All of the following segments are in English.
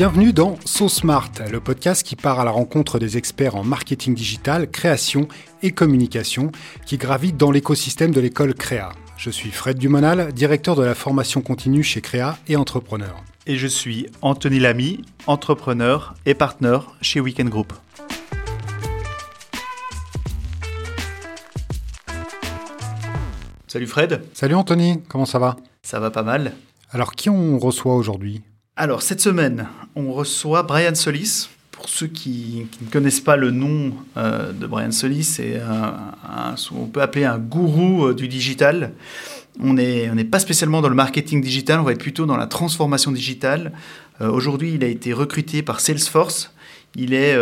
Bienvenue dans So Smart, le podcast qui part à la rencontre des experts en marketing digital, création et communication qui gravitent dans l'écosystème de l'école Créa. Je suis Fred Dumonal, directeur de la formation continue chez Créa et entrepreneur. Et je suis Anthony Lamy, entrepreneur et partenaire chez Weekend Group. Salut Fred. Salut Anthony, comment ça va? Ça va pas mal. Alors qui on reçoit aujourd'hui? Alors cette semaine, on reçoit Brian Solis. Pour ceux qui, ne connaissent pas le nom euh, de Brian Solis, c'est un, on peut appeler un gourou euh, du digital. On n'est pas spécialement dans le marketing digital, on va être plutôt dans la transformation digitale. Euh, aujourd'hui, il a été recruté par Salesforce. Il est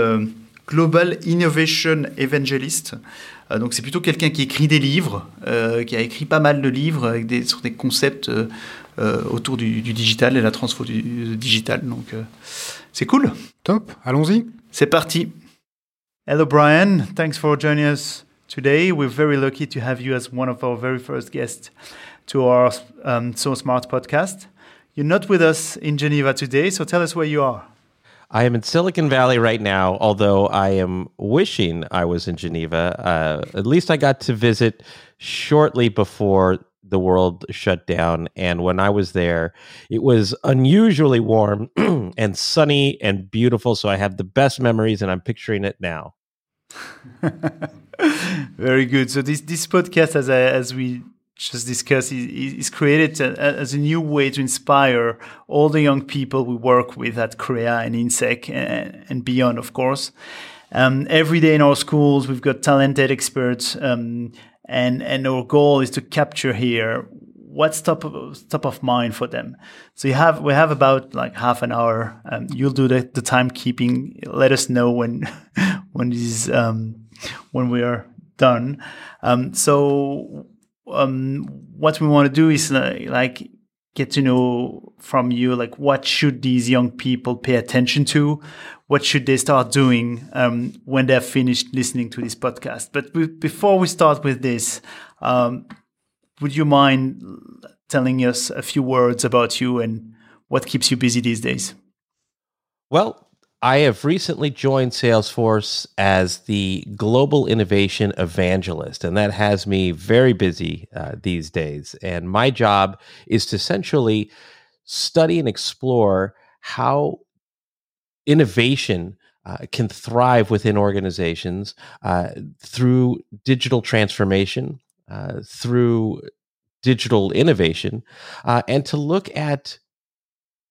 Global Innovation Evangelist. Euh, donc c'est plutôt quelqu'un qui écrit des livres, euh, qui a écrit pas mal de livres avec des, sur des concepts euh, autour du, digital et la transfo du, digital. Donc c'est cool. Top, allons-y. C'est parti. Hello Brian, thanks for joining us today. We're very lucky to have you as one of our very first guests to our um, So Smart podcast. You're not with us in Geneva today, so tell us where you are. I am in Silicon Valley right now, although I am wishing I was in Geneva. Uh, at least I got to visit shortly before the world shut down. And when I was there, it was unusually warm and sunny and beautiful. So I have the best memories, and I'm picturing it now. Very good. So this this podcast, as I, as we just discussed is, created as a new way to inspire all the young people we work with at Créa and INSEEC and, and beyond, of course. Um, every day in our schools, we've got talented experts, um, and and our goal is to capture here what's top of, top of mind for them. So you have we have about like half an hour. Um, you'll do the, the timekeeping. Let us know when when is, um, when we are done. Um, so um, what we want to do is uh, like get to know from you like what should these young people pay attention to? What should they start doing um, when they're finished listening to this podcast? But before we start with this um, would you mind telling us a few words about you and what keeps you busy these days? Well I have recently joined Salesforce as the global innovation evangelist, and that has me very busy uh, these days. And my job is to essentially study and explore how innovation uh, can thrive within organizations uh, through digital transformation, uh, through digital innovation, uh, and to look at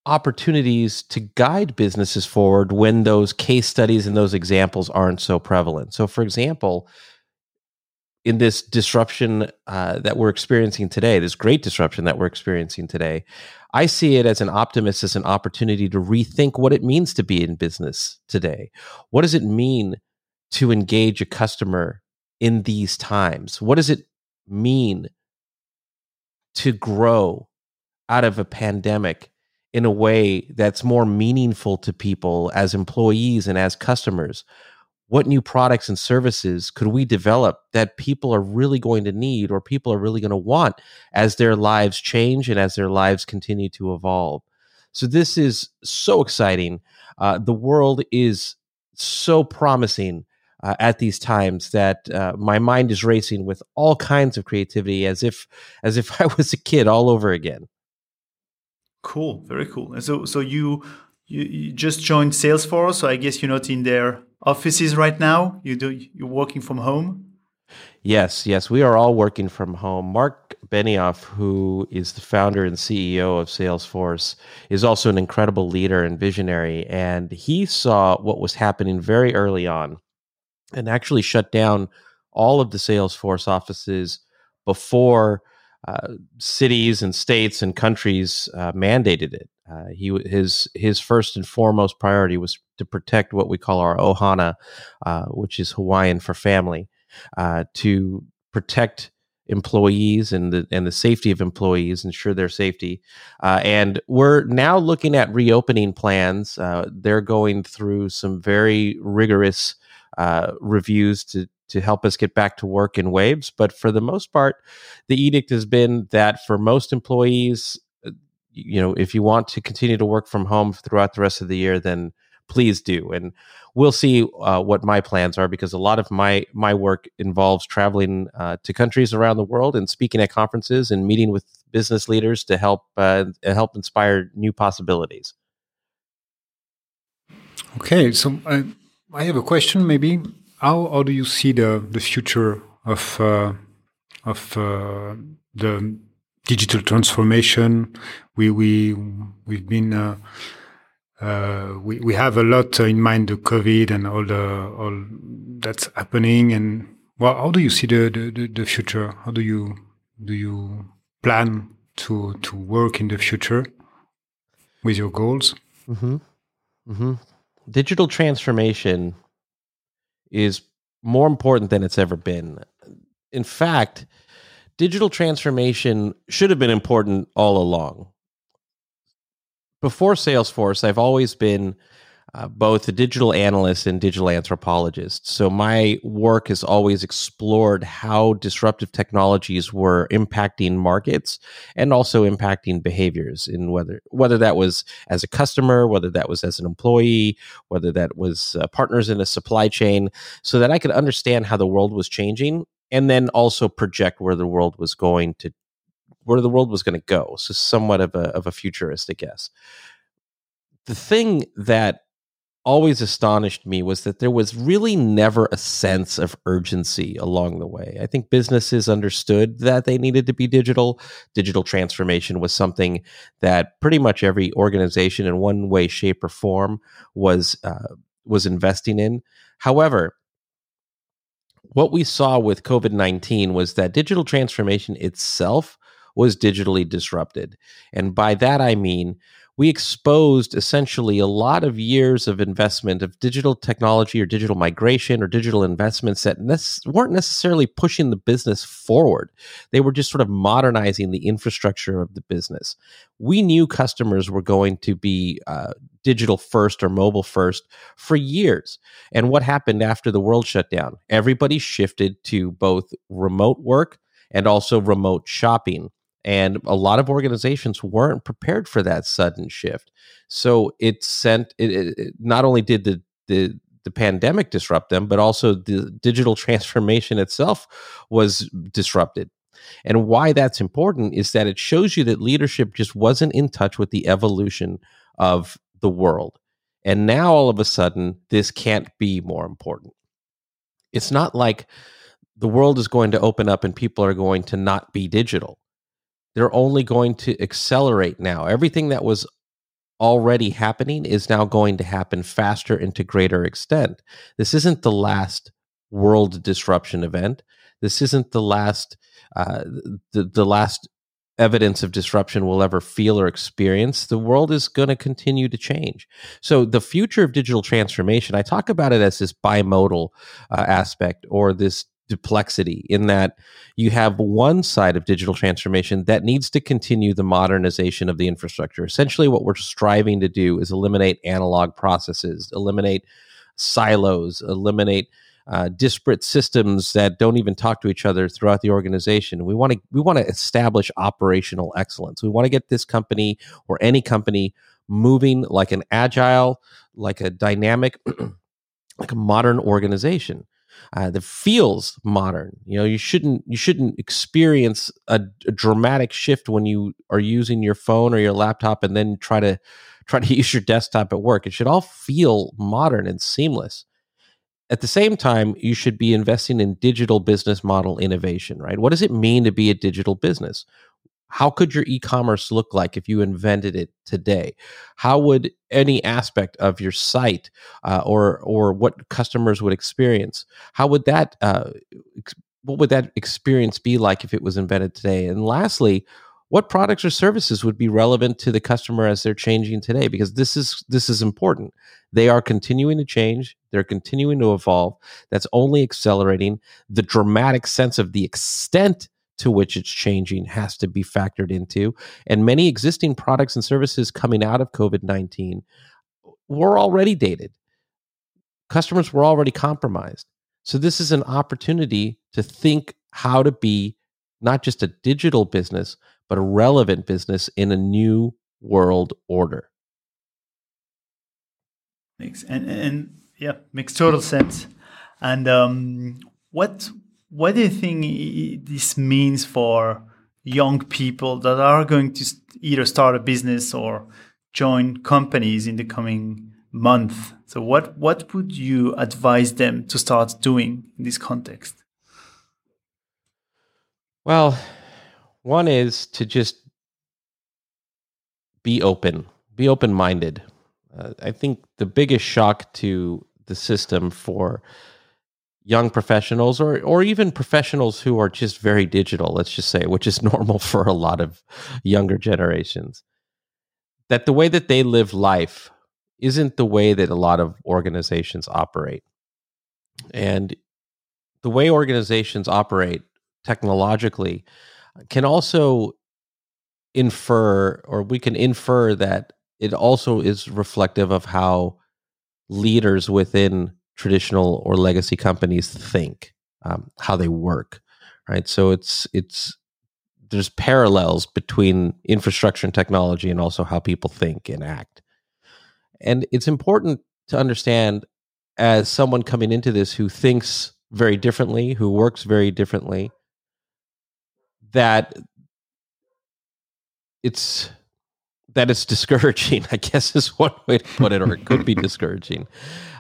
opportunities to guide businesses forward when those case studies and those examples aren't so prevalent. So, for example, in this disruption uh, that we're experiencing today, this great disruption that we're experiencing today, I see it as an optimist, as an opportunity to rethink what it means to be in business today. What does it mean to engage a customer in these times? What does it mean to grow out of a pandemic in a way that's more meaningful to people as employees and as customers? What new products and services could we develop that people are really going to need or people are really going to want as their lives change and as their lives continue to evolve? So, this is so exciting. Uh, the world is so promising uh, at these times that uh, my mind is racing with all kinds of creativity as if as if I was a kid all over again. Cool, very cool. And so, so you, you you just joined Salesforce. So I guess you're not in their offices right now. You do you're working from home. Yes, yes, we are all working from home. Marc Benioff, who is the founder and CEO of Salesforce, is also an incredible leader and visionary. And he saw what was happening very early on and actually shut down all of the Salesforce offices before uh, cities and states and countries uh, mandated it. Uh, he his his first and foremost priority was to protect what we call our ohana, uh, which is Hawaiian for family, uh, to protect employees and the and the safety of employees, ensure their safety. and we're now looking at reopening plans. they're going through some very rigorous reviews to to help us get back to work in waves. But for the most part, the edict has been that for most employees, uh, you know, if you want to continue to work from home throughout the rest of the year, then please do. And we'll see uh, what my plans are because a lot of my my work involves traveling uh, to countries around the world and speaking at conferences and meeting with business leaders to help uh, help inspire new possibilities. Okay, so I, uh, I have a question. Maybe how how do you see the the future of uh, of uh, the digital transformation? We we we've been uh, we we have a lot in mind the COVID and all the all that's happening. And well, how do you see the, the, the future? How do you do you plan to to work in the future with your goals? Mm-hmm. Mm-hmm. Digital transformation is more important than it's ever been. In fact, digital transformation should have been important all along before Salesforce, I've always been uh, both a digital analyst and digital anthropologist. So my work has always explored how disruptive technologies were impacting markets and also impacting behaviors in whether whether that was as a customer, whether that was as an employee, whether that was uh, partners in a supply chain, so that I could understand how the world was changing and then also project where the world was going to where the world was going to go. So somewhat of a of a futuristic guess. The thing that always astonished me was that there was really never a sense of urgency along the way. I think businesses understood that they needed to be digital. Digital transformation was something that pretty much every organization in one way, shape, or form was uh, was investing in. However, what we saw with COVID 19 was that digital transformation itself was digitally disrupted. And by that, I mean, we exposed essentially a lot of years of investment of digital technology or digital migration or digital investments that ne- weren't necessarily pushing the business forward. They were just sort of modernizing the infrastructure of the business. We knew customers were going to be uh, digital first or mobile first for years. And what happened after the world shut down? Everybody shifted to both remote work and also remote shopping and a lot of organizations weren't prepared for that sudden shift. So it sent it, it, not only did the, the the pandemic disrupt them but also the digital transformation itself was disrupted. And why that's important is that it shows you that leadership just wasn't in touch with the evolution of the world. And now all of a sudden this can't be more important. It's not like the world is going to open up and people are going to not be digital they're only going to accelerate now. Everything that was already happening is now going to happen faster and to greater extent. This isn't the last world disruption event. This isn't the last uh, the the last evidence of disruption we'll ever feel or experience. The world is going to continue to change. So the future of digital transformation, I talk about it as this bimodal uh, aspect or this duplexity in that you have one side of digital transformation that needs to continue the modernization of the infrastructure. Essentially, what we're striving to do is eliminate analog processes, eliminate silos, eliminate uh, disparate systems that don't even talk to each other throughout the organization. We want to we want to establish operational excellence. We want to get this company or any company moving like an agile, like a dynamic, like a modern organization uh, that feels modern. You know, you shouldn't you shouldn't experience a, a, dramatic shift when you are using your phone or your laptop and then try to try to use your desktop at work. It should all feel modern and seamless. At the same time, you should be investing in digital business model innovation, right? What does it mean to be a digital business? How could your e-commerce look like if you invented it today? How would any aspect of your site uh, or or what customers would experience how would that uh, what would that experience be like if it was invented today? And lastly what products or services would be relevant to the customer as they're changing today? Because this is this is important. They are continuing to change. They're continuing to evolve. That's only accelerating the dramatic sense of the extent to which it's changing has to be factored into. And many existing products and services coming out of COVID 19 were already dated. Customers were already compromised. So, this is an opportunity to think how to be not just a digital business, but a relevant business in a new world order. Makes and and yeah, makes total sense. And um, what what do you think this means for young people that are going to either start a business or join companies in the coming month? So, what what would you advise them to start doing in this context? Well, one is to just be open, be open minded. Uh, I think the biggest shock to the system for young professionals or or even professionals who are just very digital let's just say which is normal for a lot of younger generations that the way that they live life isn't the way that a lot of organizations operate. And the way organizations operate technologically can also infer or we can infer that it also is reflective of how leaders within traditional or legacy companies think, um, how they work, right? So it's it's there's parallels between infrastructure and technology and also how people think and act. And it's important to understand as someone coming into this who thinks very differently, who works very differently, that it's that it's discouraging, I guess is one way to put it, or it could be discouraging.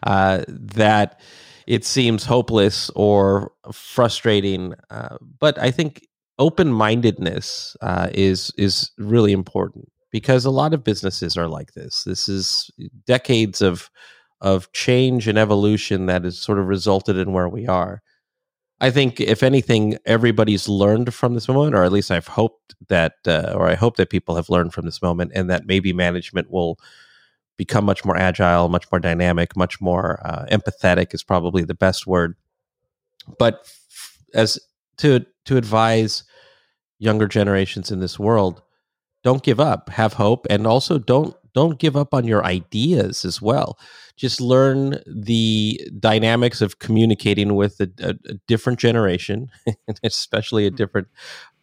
Uh, that it seems hopeless or frustrating. Uh, but I think open mindedness uh, is is really important because a lot of businesses are like this. This is decades of of change and evolution that has sort of resulted in where we are. I think, if anything, everybody's learned from this moment, or at least I've hoped that, uh, or I hope that people have learned from this moment, and that maybe management will become much more agile, much more dynamic, much more uh, empathetic is probably the best word. But as to to advise younger generations in this world, don't give up, have hope, and also don't don't give up on your ideas as well. Just learn the dynamics of communicating with a, a, a different generation, especially a mm. different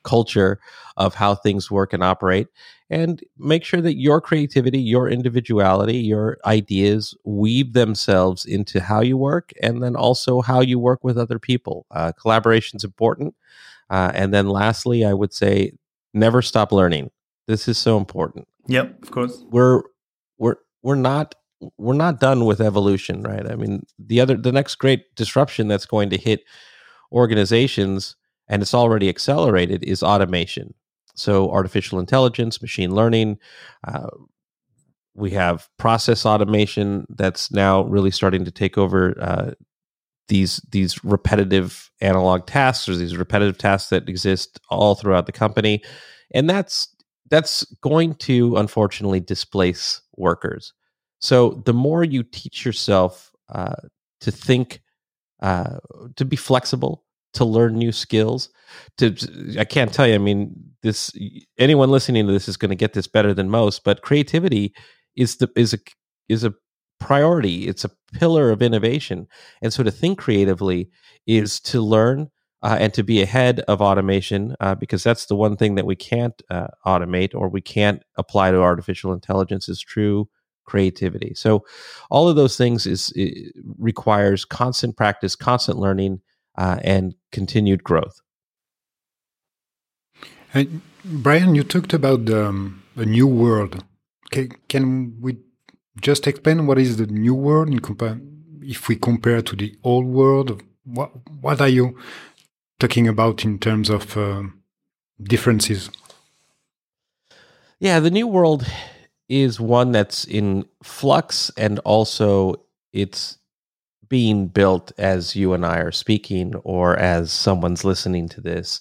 culture of how things work and operate and make sure that your creativity your individuality your ideas weave themselves into how you work and then also how you work with other people uh, collaboration is important uh, and then lastly i would say never stop learning this is so important Yep, of course. We're we're we're not we're not done with evolution, right? I mean, the other the next great disruption that's going to hit organizations and it's already accelerated is automation. So artificial intelligence, machine learning, uh, we have process automation that's now really starting to take over uh, these these repetitive analog tasks or these repetitive tasks that exist all throughout the company and that's that's going to unfortunately displace workers. So the more you teach yourself uh, to think, uh, to be flexible, to learn new skills, to I can't tell you. I mean, this anyone listening to this is going to get this better than most. But creativity is the is a is a priority. It's a pillar of innovation, and so to think creatively is to learn uh, and to be ahead of automation uh, because that's the one thing that we can't uh, automate or we can't apply to artificial intelligence is true creativity. So all of those things is requires constant practice constant learning uh, and continued growth. Brian you talked about um, a new world. Can, can we just explain what is the new world if we compare to the old world? What, what are you talking about in terms of uh, differences? Yeah, the new world is one that's in flux and also it's being built as you and I are speaking or as someone's listening to this.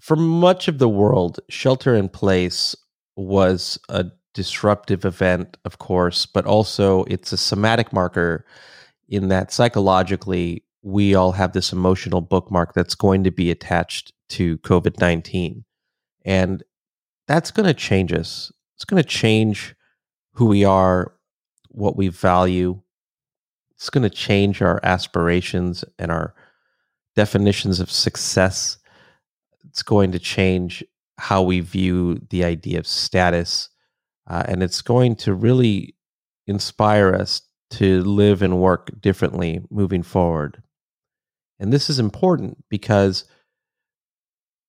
For much of the world, shelter in place was a disruptive event, of course, but also it's a somatic marker in that psychologically we all have this emotional bookmark that's going to be attached to COVID 19. And that's going to change us. It's going to change who we are, what we value. It's going to change our aspirations and our definitions of success. It's going to change how we view the idea of status. Uh, and it's going to really inspire us to live and work differently moving forward. And this is important because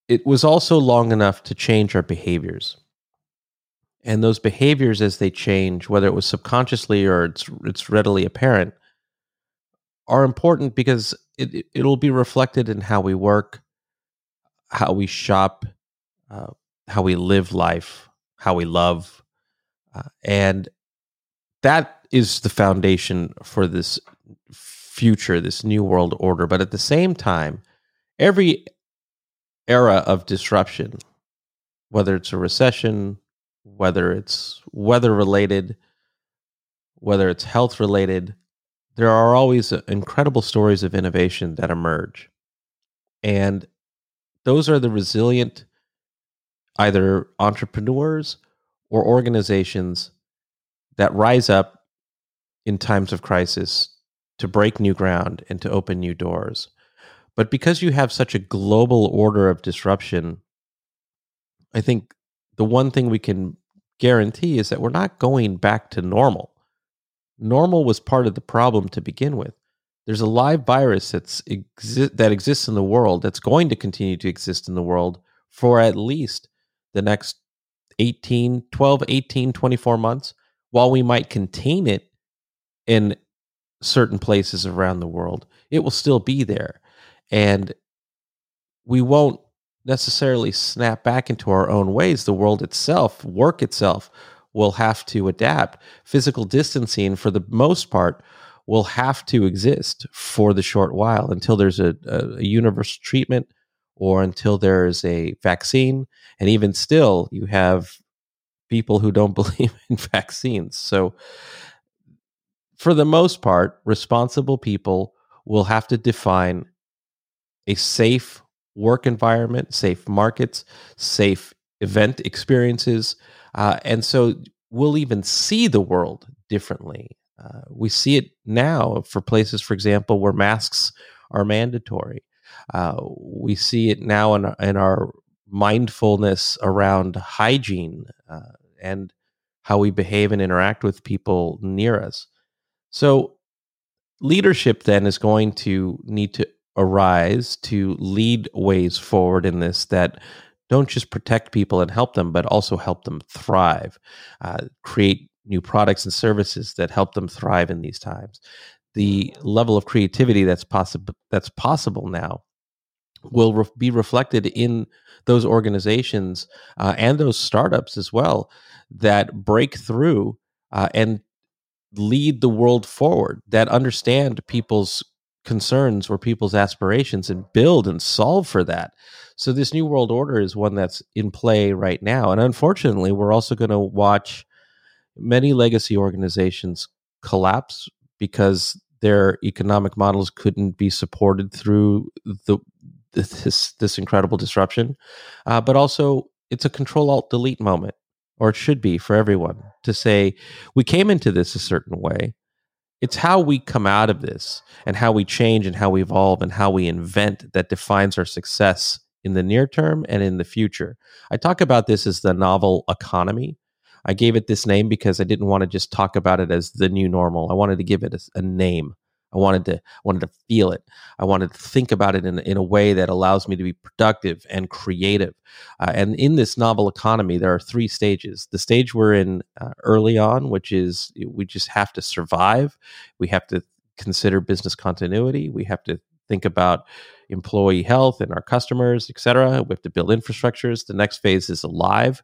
it was also long enough to change our behaviors. And those behaviors, as they change, whether it was subconsciously or it's, it's readily apparent, are important because it, it'll be reflected in how we work, how we shop, uh, how we live life, how we love. Uh, and that is the foundation for this future, this new world order. But at the same time, every era of disruption, whether it's a recession, whether it's weather related, whether it's health related, there are always incredible stories of innovation that emerge. And those are the resilient either entrepreneurs or organizations that rise up in times of crisis to break new ground and to open new doors. But because you have such a global order of disruption, I think the one thing we can guarantee is that we're not going back to normal. Normal was part of the problem to begin with. There's a live virus that's exi- that exists in the world that's going to continue to exist in the world for at least the next 18, 12, 18, 24 months while we might contain it in certain places around the world. It will still be there and we won't necessarily snap back into our own ways. The world itself, work itself, will have to adapt. Physical distancing, for the most part, will have to exist for the short while until there's a, a, a universal treatment or until there's a vaccine. And even still, you have people who don't believe in vaccines. So, for the most part, responsible people will have to define a safe work environment, safe markets, safe event experiences. Uh, and so we'll even see the world differently. Uh, we see it now for places, for example, where masks are mandatory. Uh, we see it now in, in our mindfulness around hygiene uh, and how we behave and interact with people near us. So, leadership then is going to need to arise to lead ways forward in this that don't just protect people and help them, but also help them thrive, uh, create new products and services that help them thrive in these times. The level of creativity that's possible that's possible now will re- be reflected in those organizations uh, and those startups as well that break through uh, and lead the world forward that understand people's concerns or people's aspirations and build and solve for that. So this new world order is one that's in play right now. And unfortunately, we're also going to watch many legacy organizations collapse because their economic models couldn't be supported through the this this incredible disruption. Uh, but also, it's a control alt delete moment, or it should be for everyone to say we came into this a certain way it's how we come out of this and how we change and how we evolve and how we invent that defines our success in the near term and in the future. I talk about this as the novel economy. I gave it this name because I didn't want to just talk about it as the new normal. I wanted to give it a, a name. I wanted to wanted to feel it. I wanted to think about it in, in a way that allows me to be productive and creative. Uh, and in this novel economy, there are three stages. The stage we're in uh, early on, which is we just have to survive. We have to consider business continuity. We have to think about employee health and our customers, et cetera. We have to build infrastructures. The next phase is alive.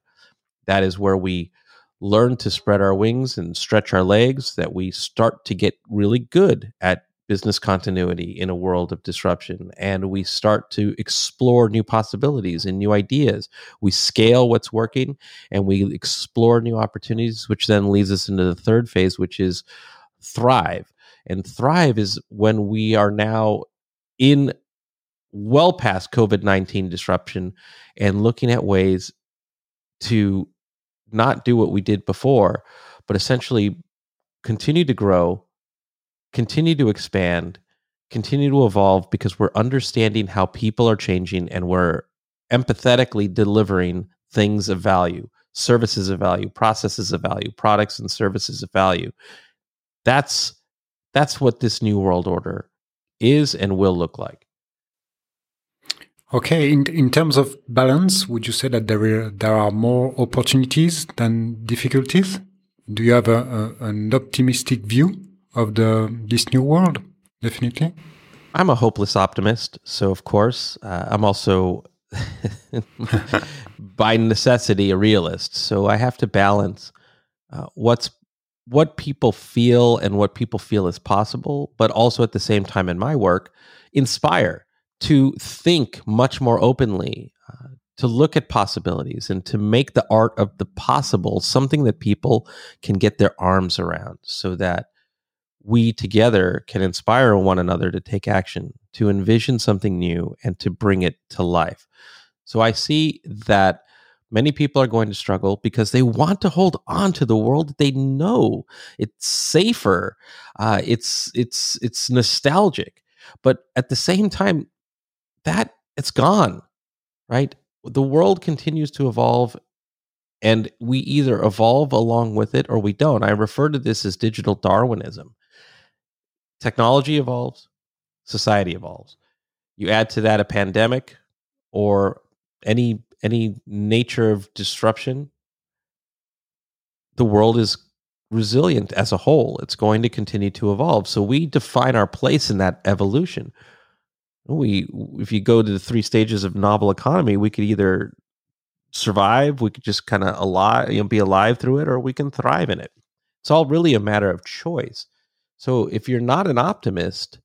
That is where we learn to spread our wings and stretch our legs, that we start to get really good at business continuity in a world of disruption and we start to explore new possibilities and new ideas. We scale what's working and we explore new opportunities, which then leads us into the third phase, which is thrive. And thrive is when we are now in well past COVID 19 disruption and looking at ways to not do what we did before, but essentially continue to grow, continue to expand, continue to evolve because we're understanding how people are changing and we're empathetically delivering things of value, services of value, processes of value, products and services of value. That's that's what this new world order is and will look like. Okay, in in terms of balance, would you say that there are, there are more opportunities than difficulties? Do you have a, a, an optimistic view of the this new world? Definitely. I'm a hopeless optimist, so of course uh, I'm also by necessity a realist. So I have to balance uh, what's what people feel and what people feel is possible, but also at the same time in my work, inspire to think much more openly, uh, to look at possibilities, and to make the art of the possible something that people can get their arms around so that we together can inspire one another to take action, to envision something new, and to bring it to life. So I see that many people are going to struggle because they want to hold on to the world that they know. It's safer. Uh, it's it's it's nostalgic, but at the same time, that it's gone. Right? The world continues to evolve, and we either evolve along with it or we don't. I refer to this as digital Darwinism. Technology evolves, society evolves. You add to that a pandemic or any any nature of disruption, the world is resilient as a whole. It's going to continue to evolve. So we define our place in that evolution. We, if you go to the three stages of novel economy, we could either survive, we could just kind of alive, you know, be alive through it, or we can thrive in it. It's all really a matter of choice. So if you're not an optimist,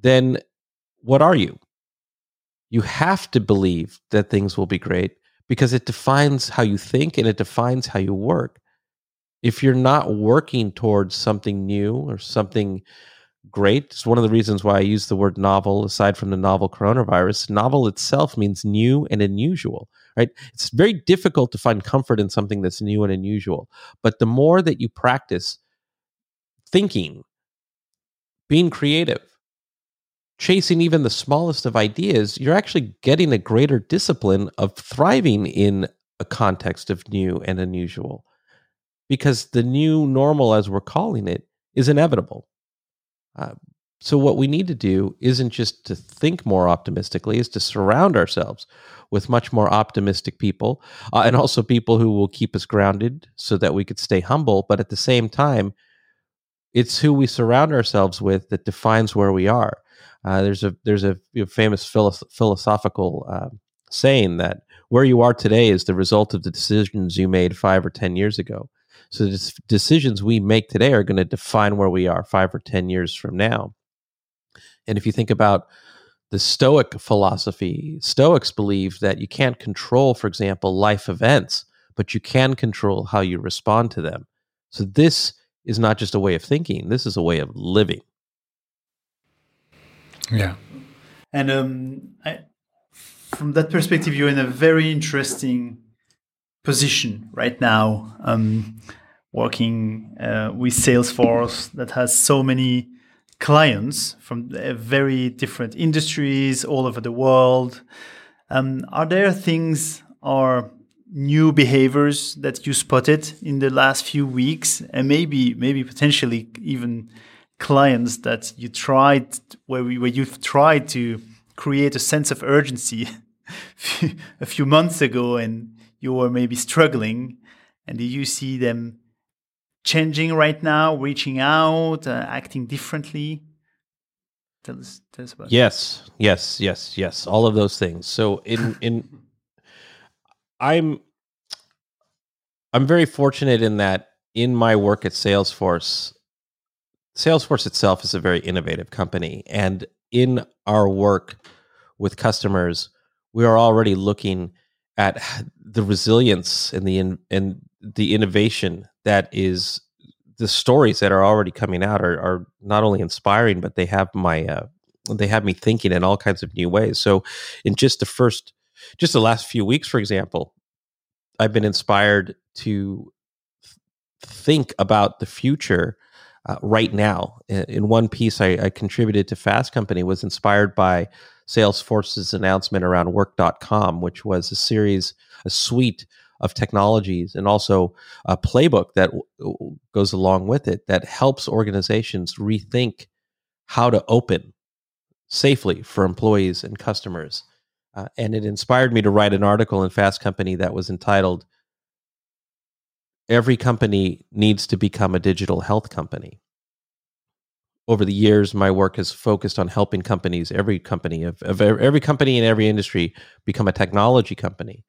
then what are you? you have to believe that things will be great because it defines how you think and it defines how you work. If you're not working towards something new or something great, it's one of the reasons why I use the word novel aside from the novel coronavirus. Novel itself means new and unusual, right? It's very difficult to find comfort in something that's new and unusual. But the more that you practice thinking, being creative, chasing even the smallest of ideas, you're actually getting a greater discipline of thriving in a context of new and unusual. Because the new normal, as we're calling it, is inevitable. Uh, so, what we need to do isn't just to think more optimistically, is to surround ourselves with much more optimistic people uh, and also people who will keep us grounded so that we could stay humble. But at the same time, it's who we surround ourselves with that defines where we are. Uh, there's a there's a famous philosophical uh, saying that where you are today is the result of the decisions you made five or ten years ago. So the decisions we make today are going to define where we are five or ten years from now. And if you think about the Stoic philosophy, Stoics believe that you can't control, for example, life events, but you can control how you respond to them. So this is not just a way of thinking; this is a way of living. Yeah. And um, I, from that perspective, you're in a very interesting position right now, um, working uh, with Salesforce that has so many clients from uh, very different industries all over the world. Um, are there things or new behaviors that you spotted in the last few weeks, and maybe, maybe potentially even clients that you tried where we, where you've tried to create a sense of urgency a few months ago and you were maybe struggling and do you see them changing right now reaching out uh, acting differently tell us, tell us about yes that. yes yes yes all of those things so in in i'm i'm very fortunate in that in my work at salesforce Salesforce itself is a very innovative company. And in our work with customers, we are already looking at the resilience and the in, and the innovation that is the stories that are already coming out are, are not only inspiring, but they have my uh, they have me thinking in all kinds of new ways. So, in just the first, just the last few weeks, for example, I've been inspired to think about the future uh, right now. In one piece I, I, contributed to Fast Company was inspired by Salesforce's announcement around work.com, which was a series, a suite of technologies and also a playbook that w- goes along with it that helps organizations rethink how to open safely for employees and customers. Uh, and it inspired me to write an article in Fast Company that was entitled Every Company Needs to Become a Digital Health Company. Over the years, my work has focused on helping companies, every company of, of every company in every industry, become a technology company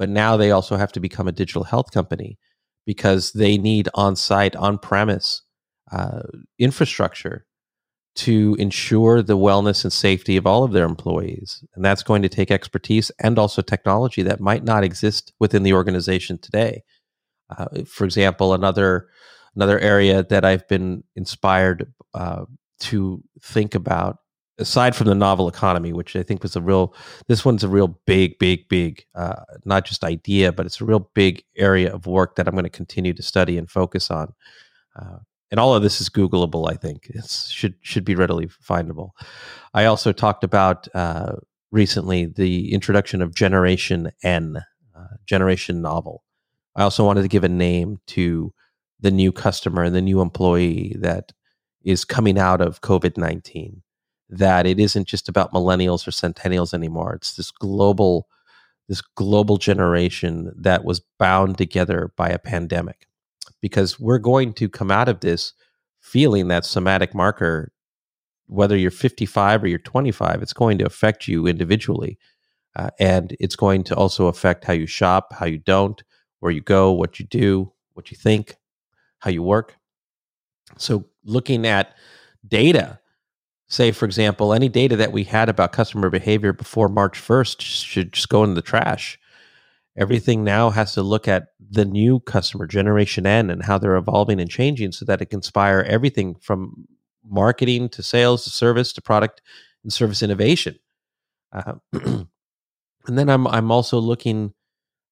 but now they also have to become a digital health company because they need on site, on premise uh, infrastructure to ensure the wellness and safety of all of their employees. And that's going to take expertise and also technology that might not exist within the organization today. Uh, for example, another another area that I've been inspired uh, to think about aside from the novel economy, which I think was a real, this one's a real big, big, big, uh, not just idea, but it's a real big area of work that I'm going to continue to study and focus on. Uh, and all of this is Googleable. I think it should should be readily findable. I also talked about uh, recently the introduction of Generation N, uh, Generation Novel. I also wanted to give a name to the new customer and the new employee that is coming out of COVID nineteen that it isn't just about millennials or centennials anymore. It's this global, this global generation that was bound together by a pandemic. Because we're going to come out of this feeling that somatic marker, whether you're 55 or you're 25, it's going to affect you individually. Uh, and it's going to also affect how you shop, how you don't, where you go, what you do, what you think, how you work. So, looking at data say, for example, any data that we had about customer behavior before March 1st should just go in the trash. Everything now has to look at the new customer, Generation N, and how they're evolving and changing so that it can inspire everything from marketing to sales to service to product and service innovation. Uh, and then I'm, I'm also looking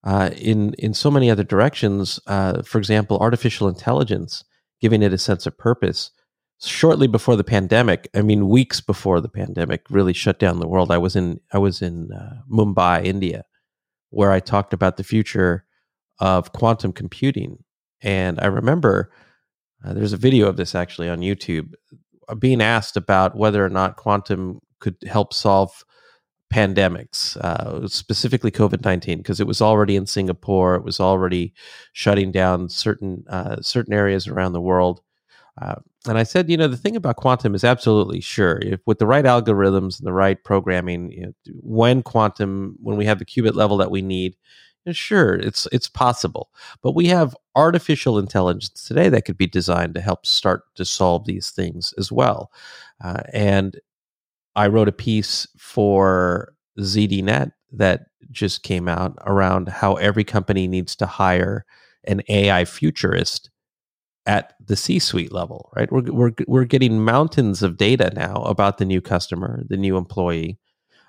uh, in, in so many other directions. Uh, for example, artificial intelligence, giving it a sense of purpose shortly before the pandemic i mean weeks before the pandemic really shut down the world. I was in i was in uh, mumbai india where i talked about the future of quantum computing. And i remember uh, there's a video of this actually on youtube uh, being asked about whether or not quantum could help solve pandemics uh, specifically covid-19 because it was already in singapore it was already shutting down certain uh, certain areas around the world uh, and I said, you know, the thing about quantum is absolutely sure. If with the right algorithms and the right programming, you know, when quantum, when we have the qubit level that we need, you know, sure, it's it's possible. But we have artificial intelligence today that could be designed to help start to solve these things as well. Uh, and I wrote a piece for ZDNet that just came out around how every company needs to hire an AI futurist at the C-suite level, right? We're we're we're getting mountains of data now about the new customer, the new employee,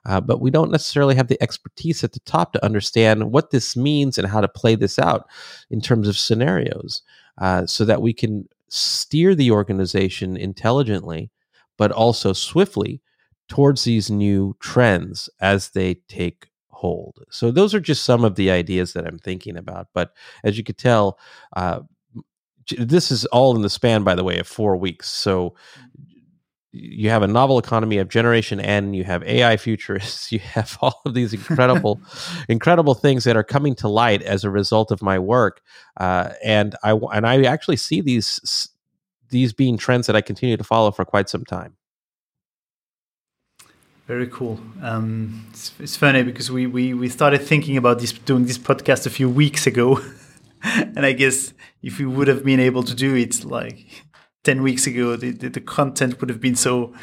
uh, but we don't necessarily have the expertise at the top to understand what this means and how to play this out in terms of scenarios, uh, so that we can steer the organization intelligently, but also swiftly towards these new trends as they take hold. So those are just some of the ideas that I'm thinking about. But as you could tell. Uh, this is all in the span, by the way, of four weeks. So you have a novel economy of generation N, you have AI futurists, you have all of these incredible, incredible things that are coming to light as a result of my work. Uh, and I and I actually see these these being trends that I continue to follow for quite some time. Very cool. Um, it's, it's, funny because we, we, we started thinking about this doing this podcast a few weeks ago. and I guess if we would have been able to do it like 10 weeks ago, the, the, the, content would have been so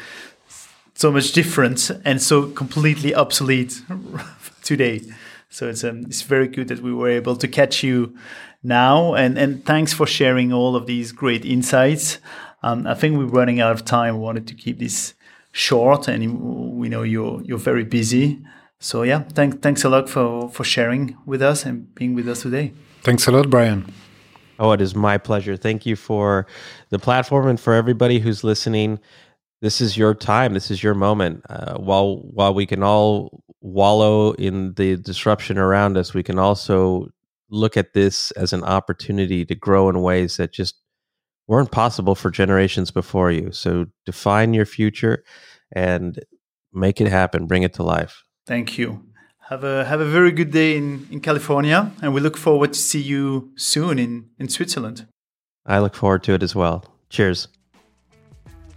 so much different and so completely obsolete today. So it's um, it's very good that we were able to catch you now, and and thanks for sharing all of these great insights. Um, I think we're running out of time. We wanted to keep this short, and we know you're you're very busy. So yeah, thanks thanks a lot for for sharing with us and being with us today. Thanks a lot, Brian. Oh, it is my pleasure. Thank you for the platform and for everybody who's listening. this is your time. This is your moment. Uh, while while we can all wallow in the disruption around us, we can also look at this as an opportunity to grow in ways that just weren't possible for generations before you. So define your future and make it happen. Bring it to life. Thank you. Have a have a very good day in, in California, and we look forward to see you soon in, in Switzerland. I look forward to it as well. Cheers.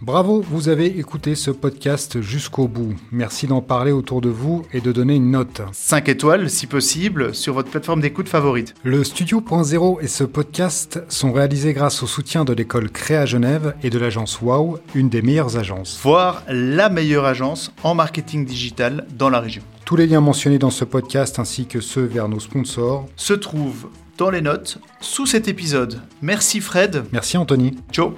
Bravo, vous avez écouté ce podcast jusqu'au bout. Merci d'en parler autour de vous et de donner une note. 5 étoiles, si possible, sur votre plateforme d'écoute favorite. Le Studio.0 et ce podcast sont réalisés grâce au soutien de l'école Créa Genève et de l'agence Wow, une des meilleures agences. Voire la meilleure agence en marketing digital dans la région. Tous les liens mentionnés dans ce podcast ainsi que ceux vers nos sponsors se trouvent dans les notes sous cet épisode. Merci Fred. Merci Anthony. Ciao.